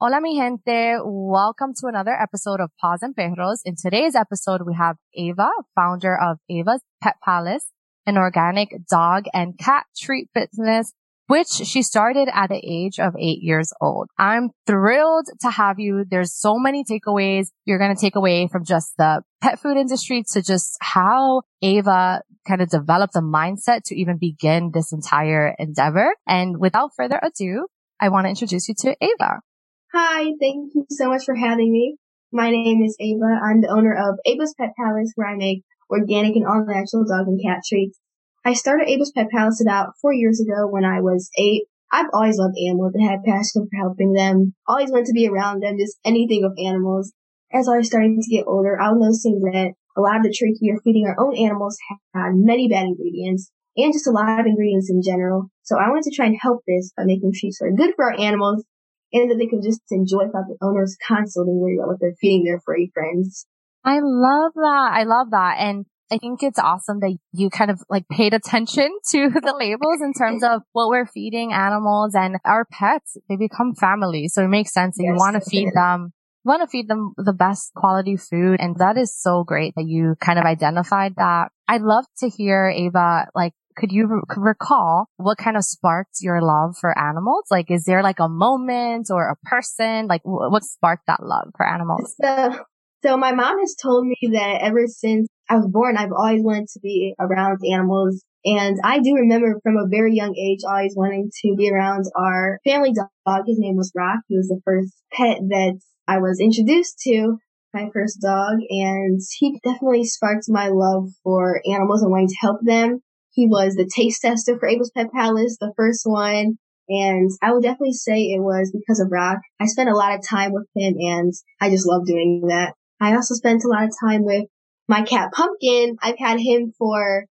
Hola, mi gente. Welcome to another episode of Paws and Perros. In today's episode, we have Ava, founder of Ava's Pet Palace, an organic dog and cat treat business, which she started at the age of eight years old. I'm thrilled to have you. There's so many takeaways you're going to take away from just the pet food industry to just how Ava kind of developed the mindset to even begin this entire endeavor. And without further ado, I want to introduce you to Ava. Hi, thank you so much for having me. My name is Ava. I'm the owner of Ava's Pet Palace where I make organic and all natural dog and cat treats. I started Ava's Pet Palace about four years ago when I was eight. I've always loved animals and had passion for helping them. Always wanted to be around them, just anything with animals. As I was starting to get older, I was noticing that a lot of the treats we are feeding our own animals had many bad ingredients and just a lot of ingredients in general. So I wanted to try and help this by making treats that are good for our animals and that they can just enjoy without the owners constantly worrying about what they're feeding their furry friends. I love that. I love that. And I think it's awesome that you kind of like paid attention to the labels in terms of what we're feeding animals and our pets. They become family. So it makes sense that yes, you want to feed them, want to feed them the best quality food. And that is so great that you kind of identified that. I'd love to hear Ava, like could you re- recall what kind of sparked your love for animals? Like, is there like a moment or a person? Like, w- what sparked that love for animals? So, so my mom has told me that ever since I was born, I've always wanted to be around animals. And I do remember from a very young age always wanting to be around our family dog. His name was Rock. He was the first pet that I was introduced to my first dog and he definitely sparked my love for animals and wanting to help them. He was the taste tester for Ava's Pet Palace, the first one. And I would definitely say it was because of Rock. I spent a lot of time with him and I just love doing that. I also spent a lot of time with my cat Pumpkin. I've had him for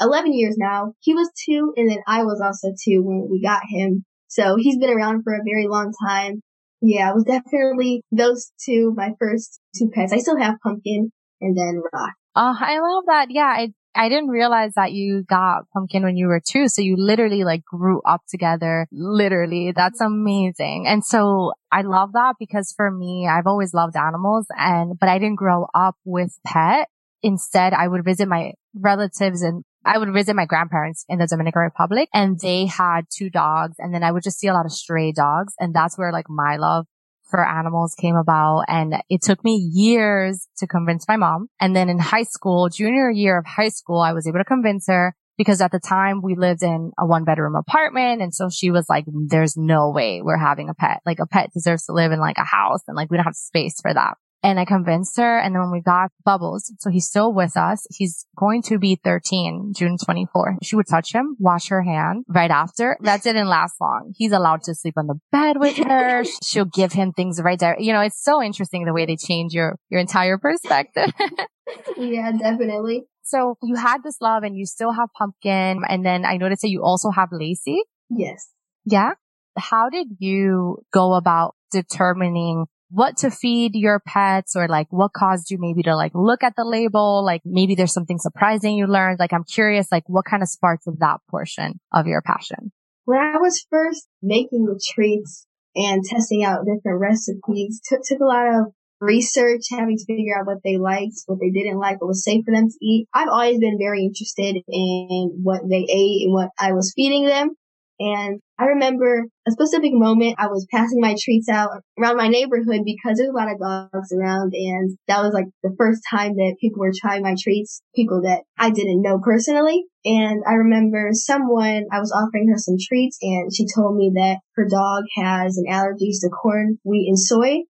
11 years now. He was two and then I was also two when we got him. So he's been around for a very long time. Yeah, it was definitely those two, my first two pets. I still have Pumpkin and then Rock. Oh, I love that. Yeah, I I didn't realize that you got pumpkin when you were two. So you literally like grew up together. Literally. That's amazing. And so I love that because for me, I've always loved animals and, but I didn't grow up with pet. Instead, I would visit my relatives and I would visit my grandparents in the Dominican Republic and they had two dogs and then I would just see a lot of stray dogs. And that's where like my love for animals came about. And it took me years to convince my mom. And then in high school, junior year of high school, I was able to convince her because at the time we lived in a one bedroom apartment. And so she was like, there's no way we're having a pet. Like a pet deserves to live in like a house and like we don't have space for that. And I convinced her. And then when we got Bubbles, so he's still with us. He's going to be 13, June 24. She would touch him, wash her hand right after. That didn't last long. He's allowed to sleep on the bed with her. She'll give him things right there. You know, it's so interesting the way they change your, your entire perspective. yeah, definitely. So you had this love and you still have pumpkin. And then I noticed that you also have Lacy. Yes. Yeah. How did you go about determining what to feed your pets or like what caused you maybe to like look at the label? Like maybe there's something surprising you learned. Like I'm curious, like what kind of sparks of that portion of your passion? When I was first making the treats and testing out different recipes, took, took a lot of research, having to figure out what they liked, what they didn't like, what was safe for them to eat. I've always been very interested in what they ate and what I was feeding them. And I remember a specific moment I was passing my treats out around my neighborhood because there's a lot of dogs around and that was like the first time that people were trying my treats, people that I didn't know personally. And I remember someone, I was offering her some treats and she told me that her dog has an allergy to corn, wheat, and soy.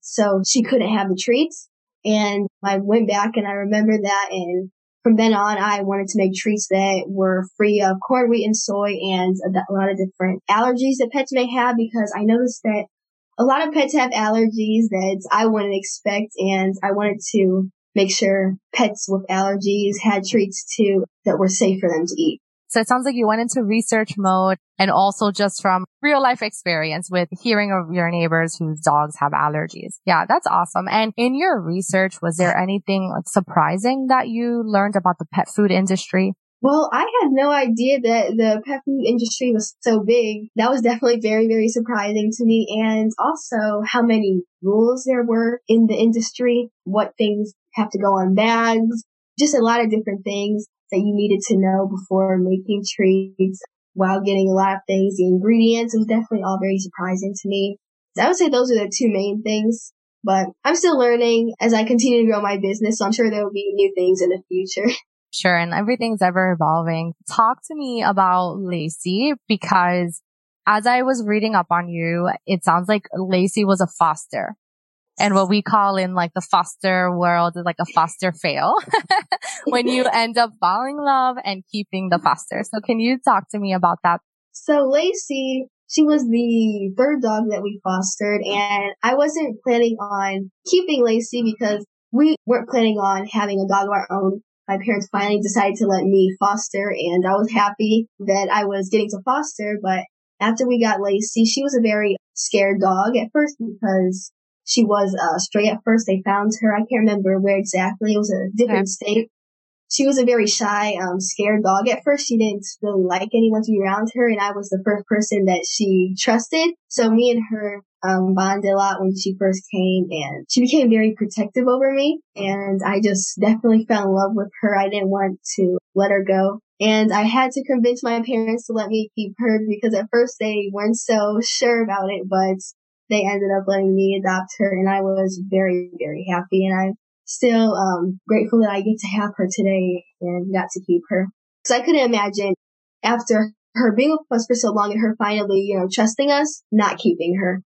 So she couldn't have the treats. And I went back and I remember that and from then on, I wanted to make treats that were free of corn, wheat, and soy and a lot of different allergies that pets may have because I noticed that a lot of pets have allergies that I wouldn't expect and I wanted to make sure pets with allergies had treats too that were safe for them to eat. So it sounds like you went into research mode and also just from real life experience with hearing of your neighbors whose dogs have allergies. Yeah, that's awesome. And in your research, was there anything surprising that you learned about the pet food industry? Well, I had no idea that the pet food industry was so big. That was definitely very, very surprising to me. And also how many rules there were in the industry, what things have to go on bags, just a lot of different things that you needed to know before making treats while getting a lot of things. The ingredients was definitely all very surprising to me. So I would say those are the two main things. But I'm still learning as I continue to grow my business, so I'm sure there will be new things in the future. Sure. And everything's ever evolving. Talk to me about Lacy because as I was reading up on you, it sounds like Lacy was a foster. And what we call in like the foster world is like a foster fail when you end up falling in love and keeping the foster. So can you talk to me about that? So Lacy, she was the third dog that we fostered and I wasn't planning on keeping Lacy because we weren't planning on having a dog of our own my parents finally decided to let me foster and I was happy that I was getting to foster, but after we got Lacy, she was a very scared dog at first because she was uh, stray at first. They found her. I can't remember where exactly. It was a different state. She was a very shy, um, scared dog at first. She didn't really like anyone to be around her, and I was the first person that she trusted. So me and her um, bonded a lot when she first came and she became very protective over me. And I just definitely fell in love with her. I didn't want to let her go. And I had to convince my parents to let me keep her because at first they weren't so sure about it, but they ended up letting me adopt her and I was very, very happy. And I'm still, um, grateful that I get to have her today and got to keep her. Cause I couldn't imagine after her being with us for so long and her finally, you know, trusting us, not keeping her.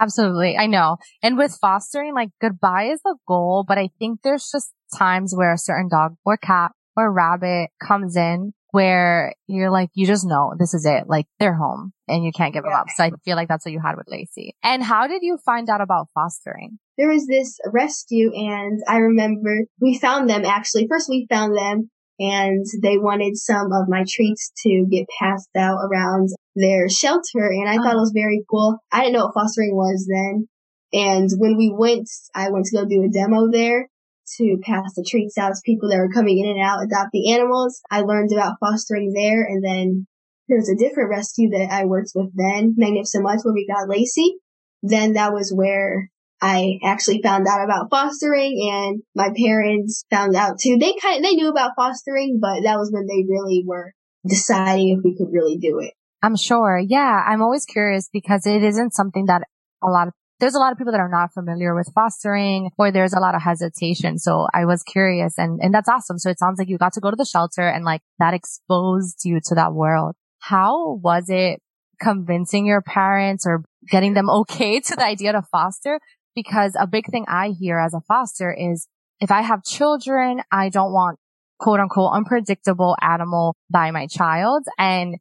Absolutely. I know. And with fostering, like goodbye is the goal, but I think there's just times where a certain dog or cat or rabbit comes in where you're like, you just know this is it. Like they're home and you can't give them up. So I feel like that's what you had with Lacy. And how did you find out about fostering? There was this rescue and I remember we found them actually. First we found them and they wanted some of my treats to get passed out around their shelter. And I thought it oh. was very cool. I didn't know what fostering was then. And when we went, I went to go do a demo there to pass the treats out to people that were coming in and out adopting animals. I learned about fostering there. And then there was a different rescue that I worked with then, Magnificent Mutts, where we got Lacy. Then that was where I actually found out about fostering and my parents found out too. They kind of, they knew about fostering, but that was when they really were deciding if we could really do it. I'm sure. Yeah. I'm always curious because it isn't something that a lot of, there's a lot of people that are not familiar with fostering or there's a lot of hesitation. So I was curious and, and that's awesome. So it sounds like you got to go to the shelter and like that exposed you to that world. How was it convincing your parents or getting them okay to the idea to foster? Because a big thing I hear as a foster is if I have children, I don't want quote unquote unpredictable animal by my child. And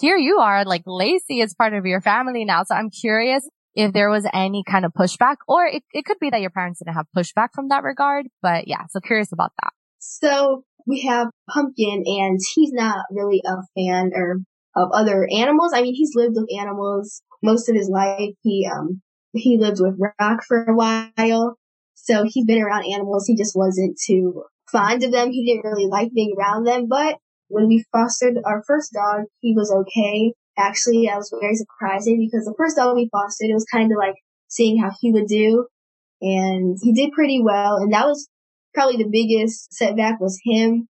here you are, like Lacy is part of your family now. So I'm curious if there was any kind of pushback or it, it could be that your parents didn't have pushback from that regard. But yeah, so curious about that. So we have Pumpkin and he's not really a fan or of other animals. I mean, he's lived with animals most of his life. He, um, he lived with Rock for a while. So he's been around animals. He just wasn't too fond of them. He didn't really like being around them. But when we fostered our first dog, he was okay. Actually, I was very surprising because the first dog we fostered, it was kind of like seeing how he would do. And he did pretty well. And that was probably the biggest setback was him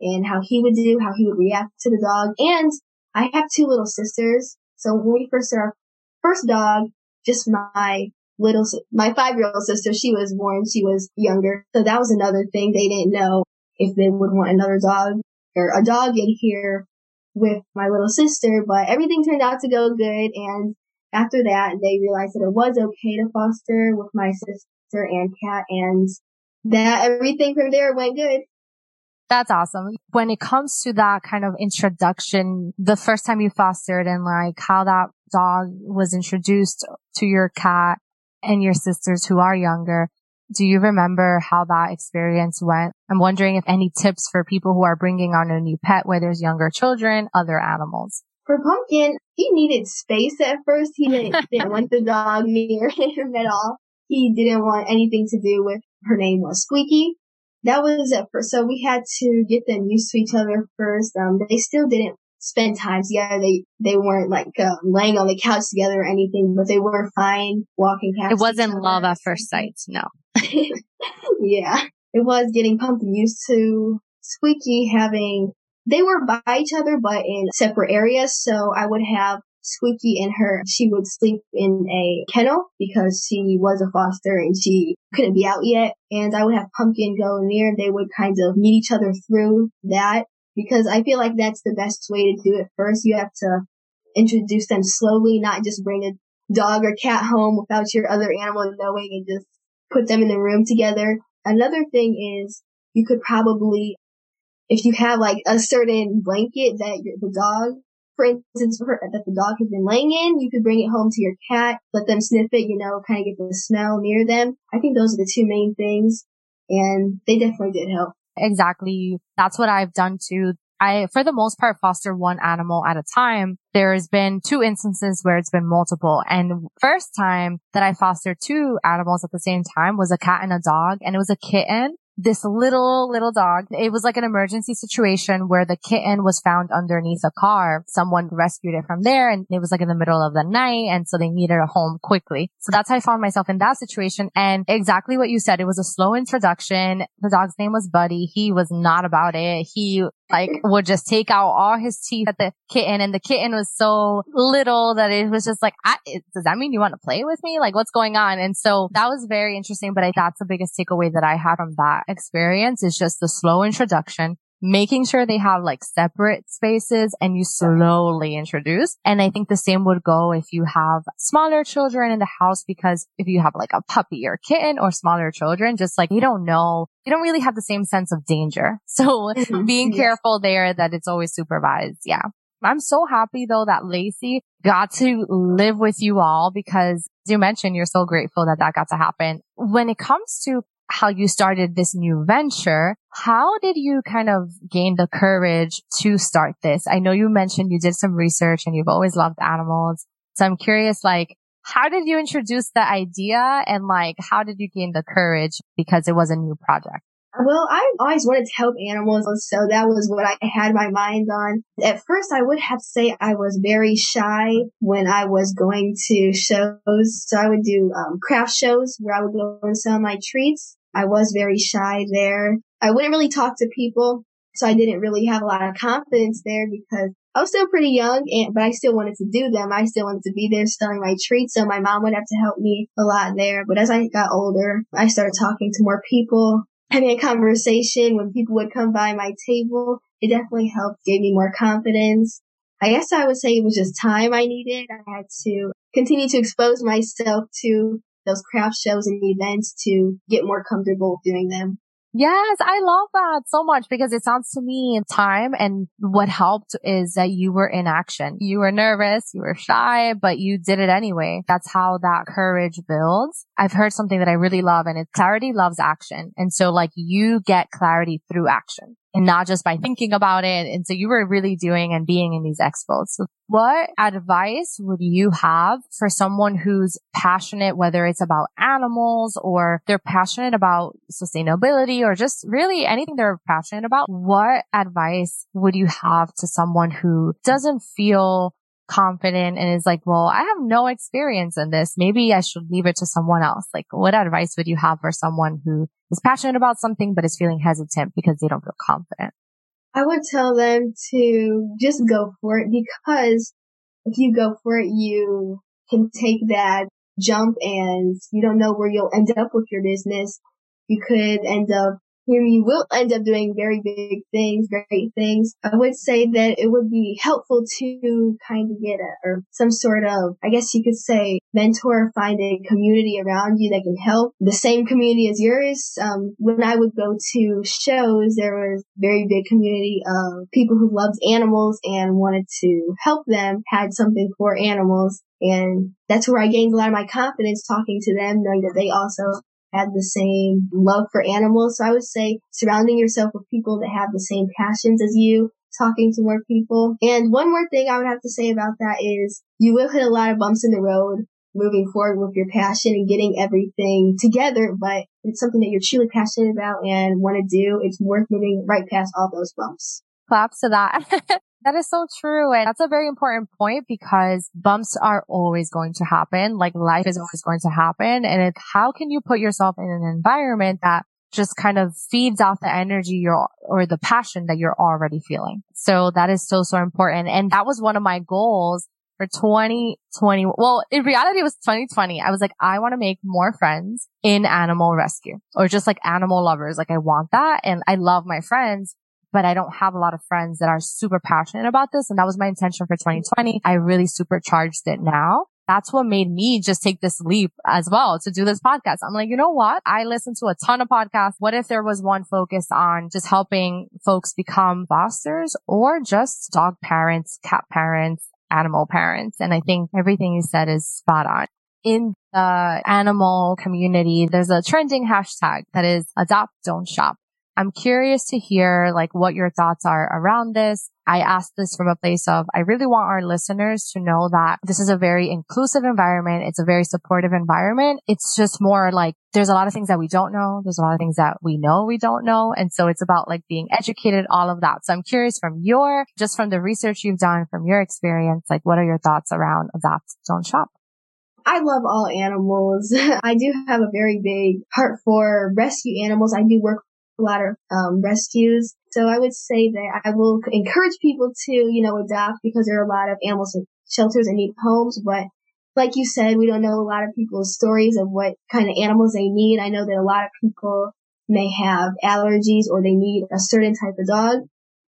and how he would do, how he would react to the dog. And I have two little sisters. So when we first started our first dog, just my little, my five year old sister, she was born, she was younger. So that was another thing. They didn't know if they would want another dog or a dog in here with my little sister, but everything turned out to go good. And after that, they realized that it was okay to foster with my sister and cat and that everything from there went good. That's awesome. When it comes to that kind of introduction, the first time you fostered and like how that dog was introduced to your cat and your sisters who are younger, do you remember how that experience went? I'm wondering if any tips for people who are bringing on a new pet where there's younger children, other animals. For Pumpkin, he needed space at first. He didn't, didn't want the dog near him at all. He didn't want anything to do with her name was Squeaky. that was at first. So we had to get them used to each other first. Um, they still didn't spend time together. They they weren't like uh, laying on the couch together or anything, but they were fine walking past. It wasn't love at first sight. No. yeah, it was getting Pumpkin used to Squeaky having. They were by each other, but in separate areas. So I would have Squeaky and her, she would sleep in a kennel because she was a foster and she couldn't be out yet. And I would have Pumpkin go there and they would kind of meet each other through that because I feel like that's the best way to do it first. You have to introduce them slowly, not just bring a dog or cat home without your other animal knowing and just put them in the room together. Another thing is you could probably, if you have like a certain blanket that the dog for instance, that the dog has been laying in, you could bring it home to your cat, let them sniff it, you know, kind of get the smell near them. I think those are the two main things, and they definitely did help. Exactly. That's what I've done too. I, for the most part, foster one animal at a time. There's been two instances where it's been multiple. And first time that I fostered two animals at the same time was a cat and a dog, and it was a kitten this little, little dog. It was like an emergency situation where the kitten was found underneath a car. Someone rescued it from there and it was like in the middle of the night. And so they needed a home quickly. So that's how I found myself in that situation. And exactly what you said. It was a slow introduction. The dog's name was Buddy. He was not about it. He like would just take out all his teeth at the kitten and the kitten was so little that it was just like, does that mean you want to play with me? Like what's going on? And so that was very interesting, but I, that's the biggest takeaway that I had from that experience is just the slow introduction making sure they have like separate spaces and you slowly introduce. And I think the same would go if you have smaller children in the house because if you have like a puppy or kitten or smaller children, just like you don't know, you don't really have the same sense of danger. So mm-hmm. being careful there that it's always supervised. Yeah. I'm so happy though that Lacy got to live with you all because you mentioned, you're so grateful that that got to happen. When it comes to how you started this new venture. How did you kind of gain the courage to start this? I know you mentioned you did some research and you've always loved animals. So I'm curious, like, how did you introduce the idea and like, how did you gain the courage because it was a new project? Well, I always wanted to help animals, so that was what I had my mind on. At first, I would have to say I was very shy when I was going to shows. So I would do um, craft shows where I would go and sell my treats. I was very shy there. I wouldn't really talk to people, so I didn't really have a lot of confidence there because I was still pretty young, and but I still wanted to do them. I still wanted to be there selling my treats, so my mom would have to help me a lot there. But as I got older, I started talking to more people having a conversation when people would come by my table, it definitely helped, gave me more confidence. I guess I would say it was just time I needed. I had to continue to expose myself to those craft shows and events to get more comfortable doing them. Yes, I love that so much because it sounds to me time and what helped is that you were in action. You were nervous, you were shy, but you did it anyway. That's how that courage builds. I've heard something that I really love and it's clarity loves action. And so like you get clarity through action and not just by thinking about it. And so you were really doing and being in these expos. So what advice would you have for someone who's passionate, whether it's about animals or they're passionate about sustainability or just really anything they're passionate about? What advice would you have to someone who doesn't feel confident and is like, well, I have no experience in this. Maybe I should leave it to someone else. Like, what advice would you have for someone who is passionate about something, but is feeling hesitant because they don't feel confident? I would tell them to just go for it because if you go for it, you can take that jump and you don't know where you'll end up with your business. You could end up you will end up doing very big things, great things. I would say that it would be helpful to kind of get a, or some sort of, I guess you could say, mentor, find a community around you that can help. The same community as yours. Um, when I would go to shows, there was very big community of people who loved animals and wanted to help them, had something for animals. And that's where I gained a lot of my confidence talking to them, knowing that they also had the same love for animals. So I would say surrounding yourself with people that have the same passions as you, talking to more people. And one more thing I would have to say about that is you will hit a lot of bumps in the road. moving forward with your passion and getting everything together, but it's something that you're truly passionate about and want to do. It's worth moving right past all those bumps. Claps to that. that is so true. And that's a very important point because bumps are always going to happen. Like life is always going to happen. And how can you put yourself in an environment that just kind of feeds off the energy you're, or the passion that you're already feeling. So that is so, so important. And that was one of my goals for 2020. Well, in reality, it was 2020. I was like, I want to make more friends in animal rescue or just like animal lovers. Like I want that. And I love my friends, but I don't have a lot of friends that are super passionate about this. And that was my intention for 2020. I really supercharged it now. That's what made me just take this leap as well to do this podcast. I'm like, you know what? I listen to a ton of podcasts. What if there was one focused on just helping folks become fosters or just dog parents, cat parents, animal parents. And I think everything you said is spot on. In the animal community, there's a trending hashtag that is adopt, don't shop. I'm curious to hear like what your thoughts are around this. I ask this from a place of I really want our listeners to know that this is a very inclusive environment. It's a very supportive environment. It's just more like there's a lot of things that we don't know. There's a lot of things that we know we don't know. And so it's about like being educated, all of that. So I'm curious from your, just from the research you've done, from your experience, like what are your thoughts around adopt, don't shop? I love all animals. I do have a very big heart for rescue animals. I do work a lot of um, rescues. So I would say that I will encourage people to, you know, adopt because there are a lot of animals in shelters and need homes. But like you said, we don't know a lot of people's stories of what kind of animals they need. I know that a lot of people may have allergies or they need a certain type of dog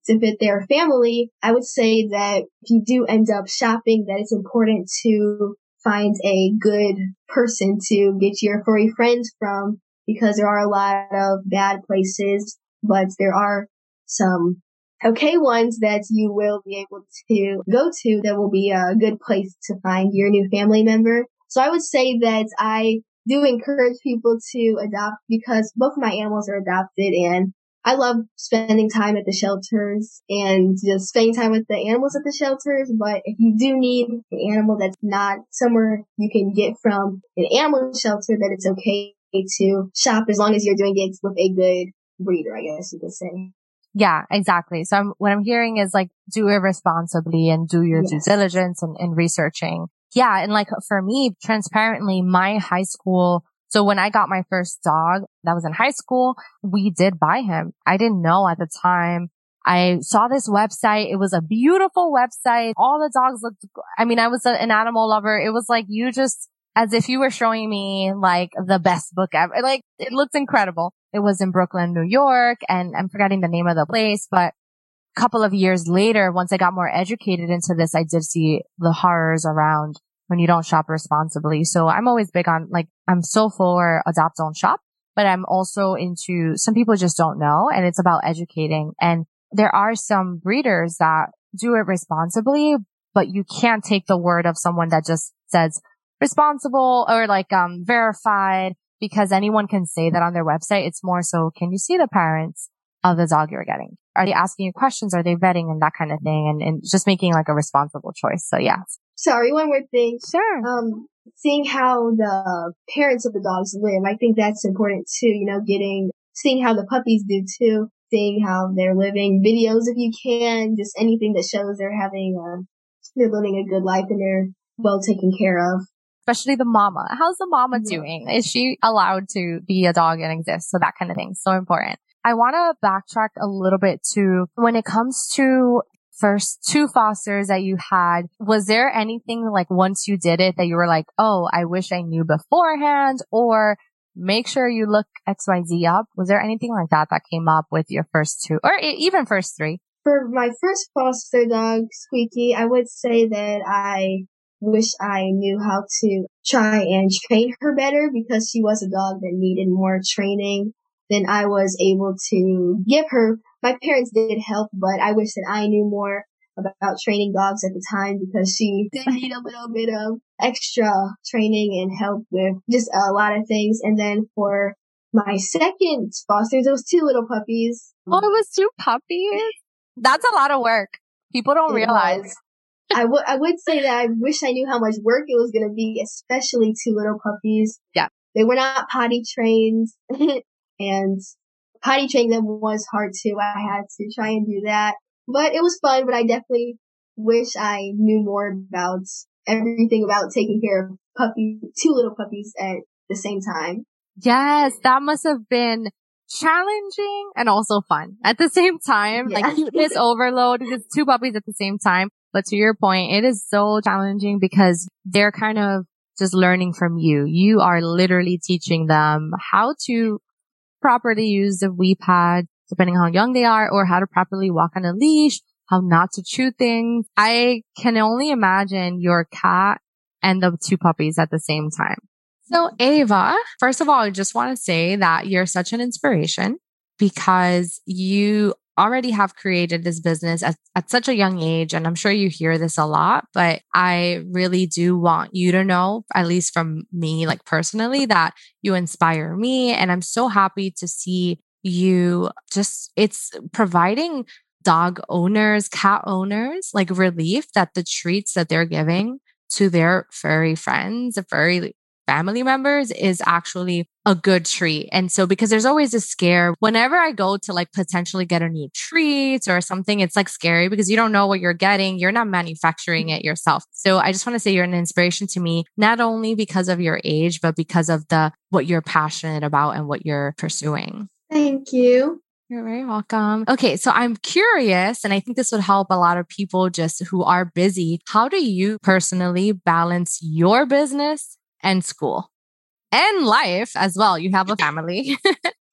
to fit their family. I would say that if you do end up shopping, that it's important to find a good person to get your furry friends from because there are a lot of bad places, but there are some okay ones that you will be able to go to that will be a good place to find your new family member. So I would say that I do encourage people to adopt because both of my animals are adopted and I love spending time at the shelters and just spending time with the animals at the shelters. But if you do need an animal that's not somewhere you can get from an animal shelter, that it's okay to shop as long as you're doing it with a good breeder, I guess you could say. Yeah, exactly. So I'm, what I'm hearing is like do it responsibly and do your yes. due diligence and, and researching. Yeah. And like for me, transparently, my high school so when I got my first dog that was in high school, we did buy him. I didn't know at the time. I saw this website. It was a beautiful website. All the dogs looked, I mean, I was an animal lover. It was like you just as if you were showing me like the best book ever. Like it looks incredible. It was in Brooklyn, New York, and I'm forgetting the name of the place, but a couple of years later, once I got more educated into this, I did see the horrors around when you don't shop responsibly. So I'm always big on like, I'm so for adopt, don't shop, but I'm also into some people just don't know and it's about educating. And there are some breeders that do it responsibly, but you can't take the word of someone that just says, responsible or like um verified because anyone can say that on their website. It's more so can you see the parents of the dog you're getting? Are they asking you questions? Are they vetting and that kind of thing? And, and just making like a responsible choice. So yeah. Sorry, one more thing. Sure. Um, seeing how the parents of the dogs live, I think that's important too. You know, getting, seeing how the puppies do too, seeing how they're living, videos if you can, just anything that shows they're having, uh, they're living a good life and they're well taken care of especially the mama. How's the mama yeah. doing? Is she allowed to be a dog and exist? So that kind of thing. So important. I want to backtrack a little bit to when it comes to first two fosters that you had, was there anything like once you did it that you were like, oh, I wish I knew beforehand or make sure you look XYZ up? Was there anything like that that came up with your first two or even first three? For my first foster dog, Squeaky, I would say that I wish I knew how to try and train her better because she was a dog that needed more training than I was able to give her. My parents did help, but I wish that I knew more about training dogs at the time because she did need a little bit of extra training and help with just a lot of things. And then for my second foster, those two little puppies. Oh, it was two puppies? That's a lot of work. People don't realize. I would I would say that I wish I knew how much work it was going to be, especially two little puppies. Yeah. They were not potty trained and potty training them was hard too. I had to try and do that, but it was fun, but I definitely wish I knew more about everything about taking care of puppy, two little puppies at the same time. Yes, that must have been challenging and also fun at the same time. Yeah. Like cuteness overload because two puppies at the same time. But to your point, it is so challenging because they're kind of just learning from you. You are literally teaching them how to properly use the wee pad, depending on how young they are, or how to properly walk on a leash, how not to chew things. I can only imagine your cat and the two puppies at the same time. So Ava, first of all, I just want to say that you're such an inspiration because you already have created this business at, at such a young age. And I'm sure you hear this a lot, but I really do want you to know, at least from me, like personally, that you inspire me. And I'm so happy to see you just, it's providing dog owners, cat owners, like relief that the treats that they're giving to their furry friends, furry family members is actually a good treat. And so because there's always a scare whenever I go to like potentially get a new treat or something, it's like scary because you don't know what you're getting. You're not manufacturing it yourself. So I just want to say you're an inspiration to me, not only because of your age, but because of the what you're passionate about and what you're pursuing. Thank you. You're very welcome. Okay, so I'm curious, and I think this would help a lot of people just who are busy. How do you personally balance your business and school and life as well? You have a family.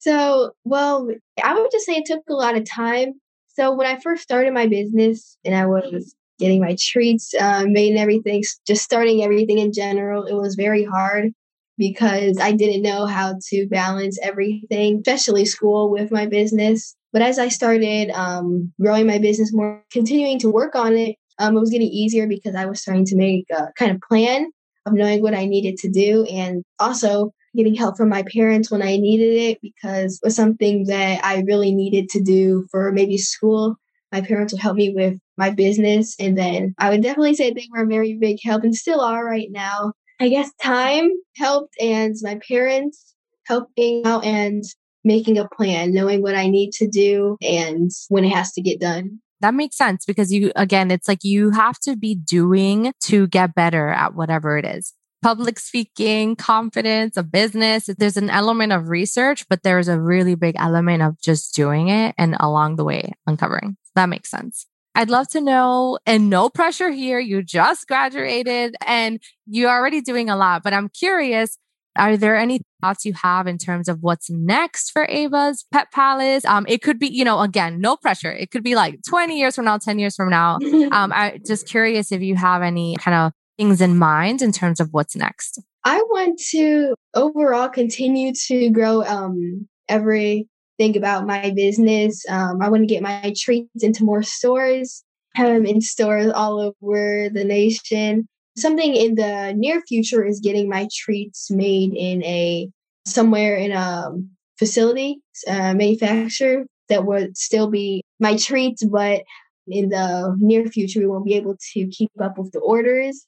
So, well, I would just say it took a lot of time. So when I first started my business and I was getting my treats uh, made and everything, just starting everything in general, it was very hard because I didn't know how to balance everything, especially school with my business. But as I started um, growing my business more, continuing to work on it, um, it was getting easier because I was starting to make a kind of plan of knowing what I needed to do and also getting help from my parents when I needed it because it was something that I really needed to do for maybe school. My parents would help me with my business. And then I would definitely say they were a very big help and still are right now. I guess time helped and my parents helping out and making a plan, knowing what I need to do and when it has to get done. That makes sense because you, again, it's like you have to be doing to get better at whatever it is. Public speaking, confidence, a business. There's an element of research, but there's a really big element of just doing it and along the way uncovering. That makes sense. I'd love to know, and no pressure here. You just graduated and you're already doing a lot, but I'm curious. Are there any thoughts you have in terms of what's next for Ava's Pet Palace? Um, it could be, you know, again, no pressure. It could be like 20 years from now, 10 years from now. Um, I'm just curious if you have any kind of things in mind in terms of what's next. I want to overall continue to grow um, everything about my business. Um, I want to get my treats into more stores, have them in stores all over the nation. Something in the near future is getting my treats made in a somewhere in a facility, uh, manufacturer that would still be my treats, but in the near future we won't be able to keep up with the orders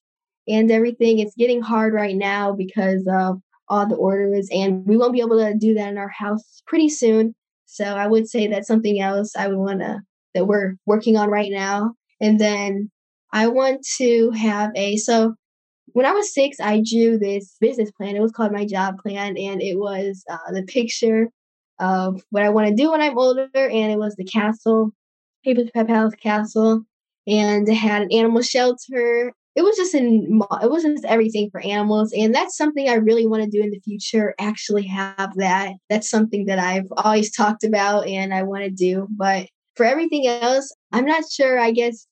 and everything. It's getting hard right now because of all the orders, and we won't be able to do that in our house pretty soon. So I would say that's something else I would want to that we're working on right now. And then I want to have a so when I was six, I drew this business plan. It was called my job plan, and it was uh, the picture of what I want to do when I'm older, and it was the castle, Ava's Pet Palace Castle, and it had an animal shelter it was just in it was just everything for animals and that's something i really want to do in the future actually have that that's something that i've always talked about and i want to do but for everything else i'm not sure i guess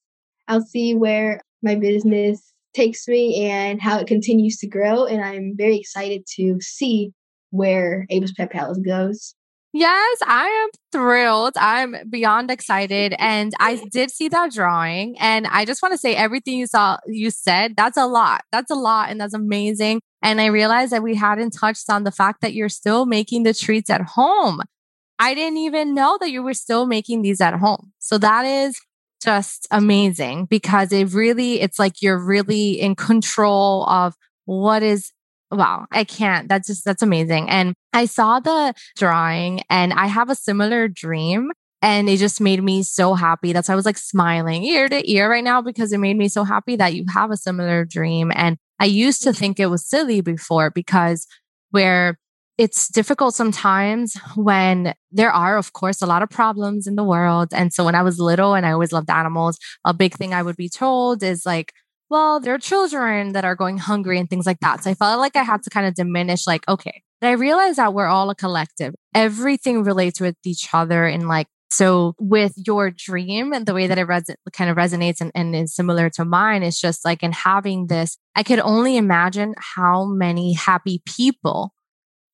i'll see where my business takes me and how it continues to grow and i'm very excited to see where Ava's Pet Palace goes. Yes, I am thrilled. I'm beyond excited. And I did see that drawing. And I just want to say everything you saw, you said, that's a lot. That's a lot. And that's amazing. And I realized that we hadn't touched on the fact that you're still making the treats at home. I didn't even know that you were still making these at home. So that is just amazing because it really, it's like you're really in control of what is wow i can't that's just that's amazing. And i saw the drawing and i have a similar dream and it just made me so happy. That's why i was like smiling ear to ear right now because it made me so happy that you have a similar dream. And i used to think it was silly before because where it's difficult sometimes when there are, of course, a lot of problems in the world. And so when I was little and I always loved animals, a big thing I would be told is like, well, there are children that are going hungry and things like that. So I felt like I had to kind of diminish, like, okay. But I realized that we're all a collective. Everything relates with each other and like so with your dream and the way that it res- kind of resonates and, and is similar to mine, it's just like in having this, I could only imagine how many happy people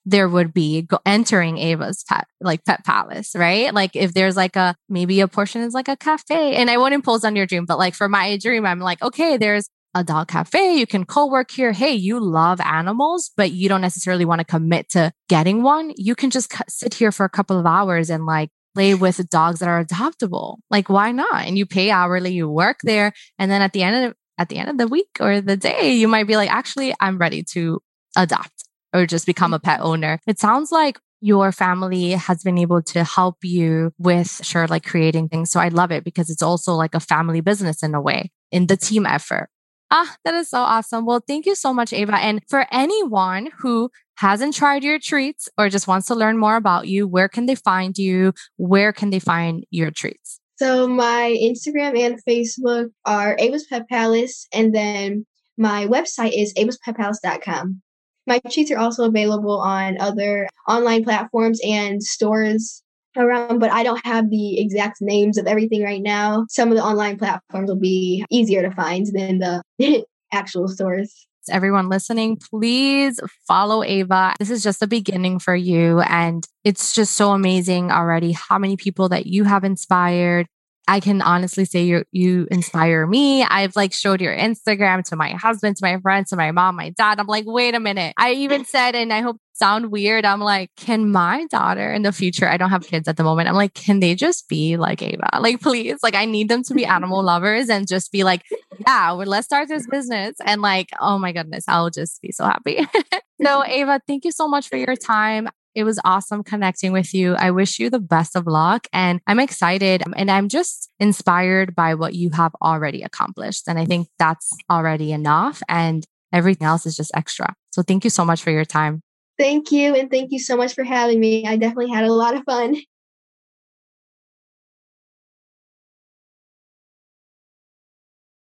there would be go- entering Ava's pet, like pet palace, right? Like if there's like a, maybe a portion is like a cafe and I won't impose on your dream, but like for my dream, I'm like, okay, there's a dog cafe. You can co-work here. Hey, you love animals, but you don't necessarily want to commit to getting one. You can just sit here for a couple of hours and like play with dogs that are adoptable. Like, why not? And you pay hourly, you work there. And then at the end of, at the end of the week or the day, you might be like, actually, I'm ready to adopt or just become a pet owner. It sounds like your family has been able to help you with sure like creating things. So I love it because it's also like a family business in a way in the team effort. Ah, that is so awesome. Well, thank you so much, Ava. And for anyone who hasn't tried your treats or just wants to learn more about you, where can they find you? Where can they find your treats? So my Instagram and Facebook are Ava's Pet Palace, and then my website is avaspetpalace.com. My sheets are also available on other online platforms and stores around, but I don't have the exact names of everything right now. Some of the online platforms will be easier to find than the actual stores. Everyone listening, please follow Ava. This is just the beginning for you. And it's just so amazing already how many people that you have inspired I can honestly say you you inspire me. I've like showed your Instagram to my husband, to my friends, to my mom, my dad. I'm like, wait a minute. I even said, and I hope sound weird. I'm like, can my daughter in the future? I don't have kids at the moment. I'm like, can they just be like Ava? Like, please, like I need them to be animal lovers and just be like, yeah, well, let's start this business. And like, oh my goodness, I'll just be so happy. so Ava, thank you so much for your time. It was awesome connecting with you. I wish you the best of luck and I'm excited and I'm just inspired by what you have already accomplished. And I think that's already enough and everything else is just extra. So thank you so much for your time. Thank you. And thank you so much for having me. I definitely had a lot of fun.